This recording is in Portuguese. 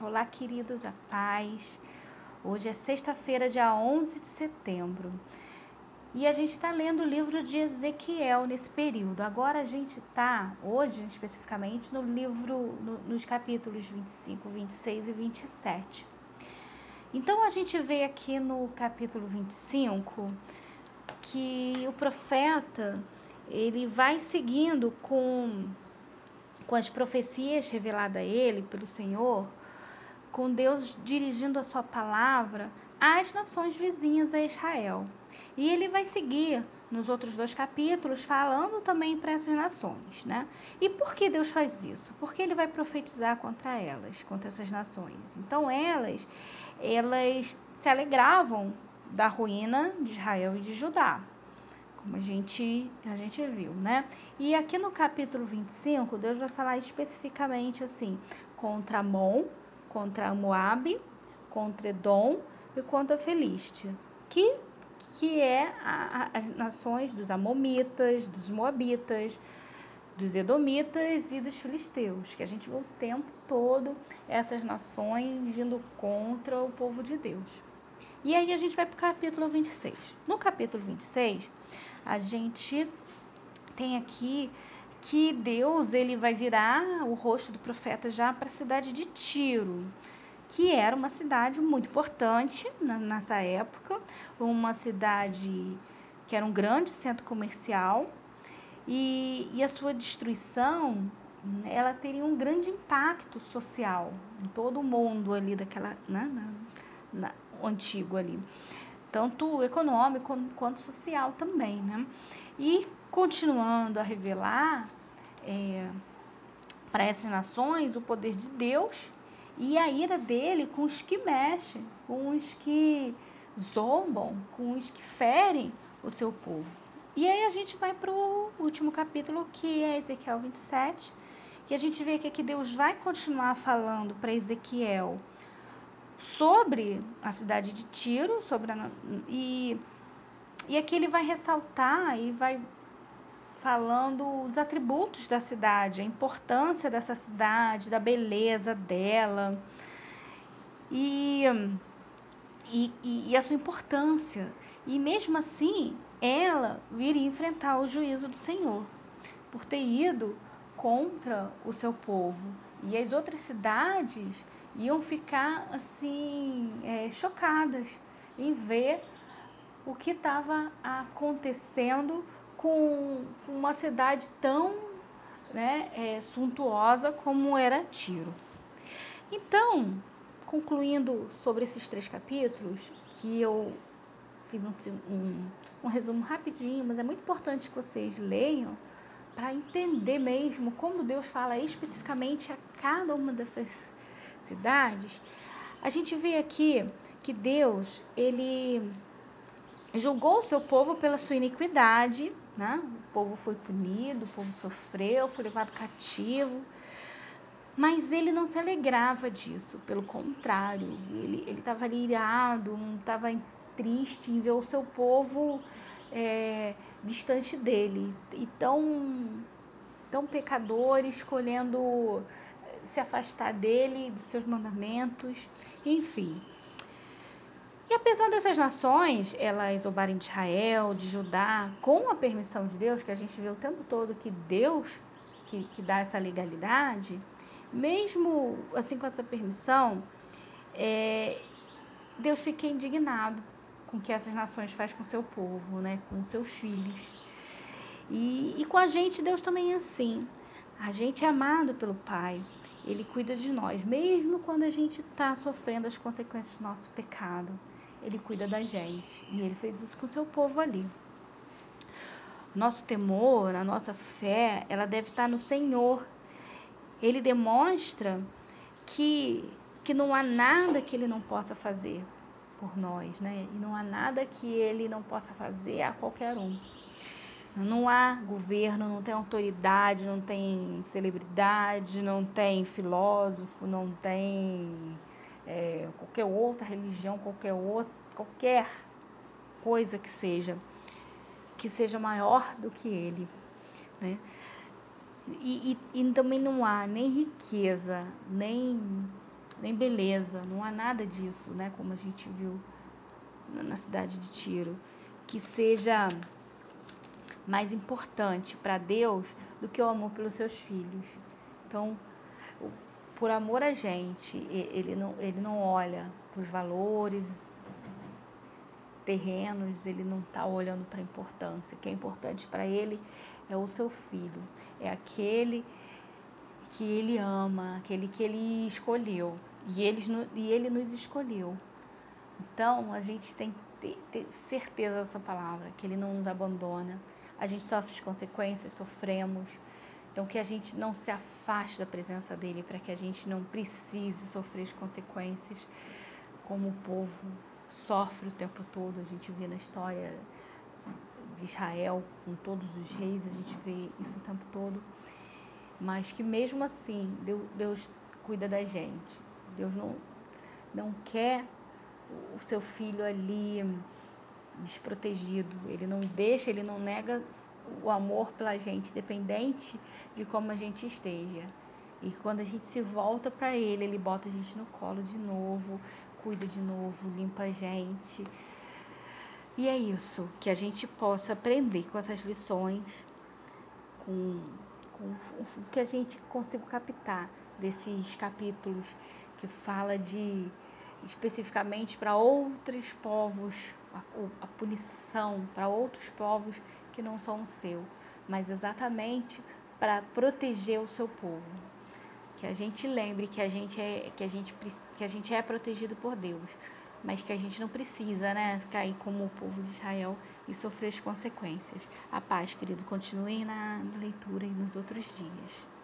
Olá, queridos, a paz. Hoje é sexta-feira, dia 11 de setembro. E a gente está lendo o livro de Ezequiel nesse período. Agora a gente está, hoje especificamente, no livro, no, nos capítulos 25, 26 e 27. Então a gente vê aqui no capítulo 25 que o profeta ele vai seguindo com, com as profecias reveladas a ele pelo Senhor com Deus dirigindo a sua palavra às nações vizinhas a Israel. E ele vai seguir nos outros dois capítulos falando também para essas nações, né? E por que Deus faz isso? Porque ele vai profetizar contra elas, contra essas nações. Então elas, elas se alegravam da ruína de Israel e de Judá, como a gente, a gente viu, né? E aqui no capítulo 25, Deus vai falar especificamente assim, contra Amon, contra Moabe, contra Edom e contra Felístia, que, que é a, a, as nações dos Amomitas, dos Moabitas, dos Edomitas e dos Filisteus, que a gente vê o tempo todo essas nações indo contra o povo de Deus. E aí a gente vai para o capítulo 26. No capítulo 26, a gente tem aqui que Deus ele vai virar o rosto do profeta já para a cidade de Tiro, que era uma cidade muito importante na, nessa época, uma cidade que era um grande centro comercial e, e a sua destruição ela teria um grande impacto social em todo o mundo ali daquela né, na, na, antigo ali tanto econômico quanto social também, né? E continuando a revelar é, para essas nações o poder de Deus e a ira dele com os que mexem, com os que zombam, com os que ferem o seu povo. E aí a gente vai para o último capítulo, que é Ezequiel 27, que a gente vê que aqui Deus vai continuar falando para Ezequiel sobre a cidade de Tiro, sobre a, e, e aqui ele vai ressaltar e vai falando os atributos da cidade, a importância dessa cidade, da beleza dela e, e, e, a sua importância. E mesmo assim, ela viria enfrentar o juízo do Senhor por ter ido contra o seu povo. E as outras cidades iam ficar assim é, chocadas em ver o que estava acontecendo com uma cidade tão né, é, suntuosa como era Tiro. Então, concluindo sobre esses três capítulos, que eu fiz um, um, um resumo rapidinho, mas é muito importante que vocês leiam para entender mesmo como Deus fala especificamente a cada uma dessas cidades, a gente vê aqui que Deus, ele julgou o seu povo pela sua iniquidade, né? O povo foi punido, o povo sofreu, foi levado cativo. Mas ele não se alegrava disso, pelo contrário, ele estava irado, não estava triste em ver o seu povo é, distante dele, e tão, tão pecador, escolhendo se afastar dele, dos seus mandamentos, enfim. E apesar dessas nações, elas zombarem de Israel, de Judá, com a permissão de Deus, que a gente vê o tempo todo que Deus que, que dá essa legalidade, mesmo assim com essa permissão, é, Deus fica indignado com o que essas nações faz com seu povo, né, com seus filhos. E, e com a gente, Deus também é assim. A gente é amado pelo Pai. Ele cuida de nós, mesmo quando a gente está sofrendo as consequências do nosso pecado. Ele cuida da gente. E ele fez isso com o seu povo ali. Nosso temor, a nossa fé, ela deve estar no Senhor. Ele demonstra que, que não há nada que ele não possa fazer por nós, né? E não há nada que ele não possa fazer a qualquer um. Não há governo, não tem autoridade, não tem celebridade, não tem filósofo, não tem é, qualquer outra religião, qualquer outra, qualquer coisa que seja, que seja maior do que ele. Né? E, e, e também não há nem riqueza, nem nem beleza, não há nada disso, né? Como a gente viu na cidade de Tiro, que seja mais importante para Deus do que o amor pelos seus filhos. Então, por amor a gente, ele não, ele não olha para os valores terrenos, ele não está olhando para a importância. O que é importante para ele é o seu filho, é aquele que ele ama, aquele que ele escolheu. E ele, e ele nos escolheu. Então, a gente tem que ter, ter certeza dessa palavra, que ele não nos abandona. A gente sofre as consequências, sofremos. Então, que a gente não se afaste da presença dele para que a gente não precise sofrer as consequências como o povo sofre o tempo todo. A gente vê na história de Israel, com todos os reis, a gente vê isso o tempo todo. Mas que mesmo assim, Deus, Deus cuida da gente. Deus não, não quer o seu filho ali desprotegido. Ele não deixa, ele não nega o amor pela gente, dependente de como a gente esteja. E quando a gente se volta para ele, ele bota a gente no colo de novo, cuida de novo, limpa a gente. E é isso, que a gente possa aprender com essas lições, com, com o que a gente consiga captar desses capítulos que fala de especificamente para outros povos, a, a punição para outros povos que não são o seu, mas exatamente para proteger o seu povo. Que a gente lembre que a gente é que a gente que a gente é protegido por Deus, mas que a gente não precisa, né, cair como o povo de Israel e sofrer as consequências. A paz, querido, continue na leitura e nos outros dias.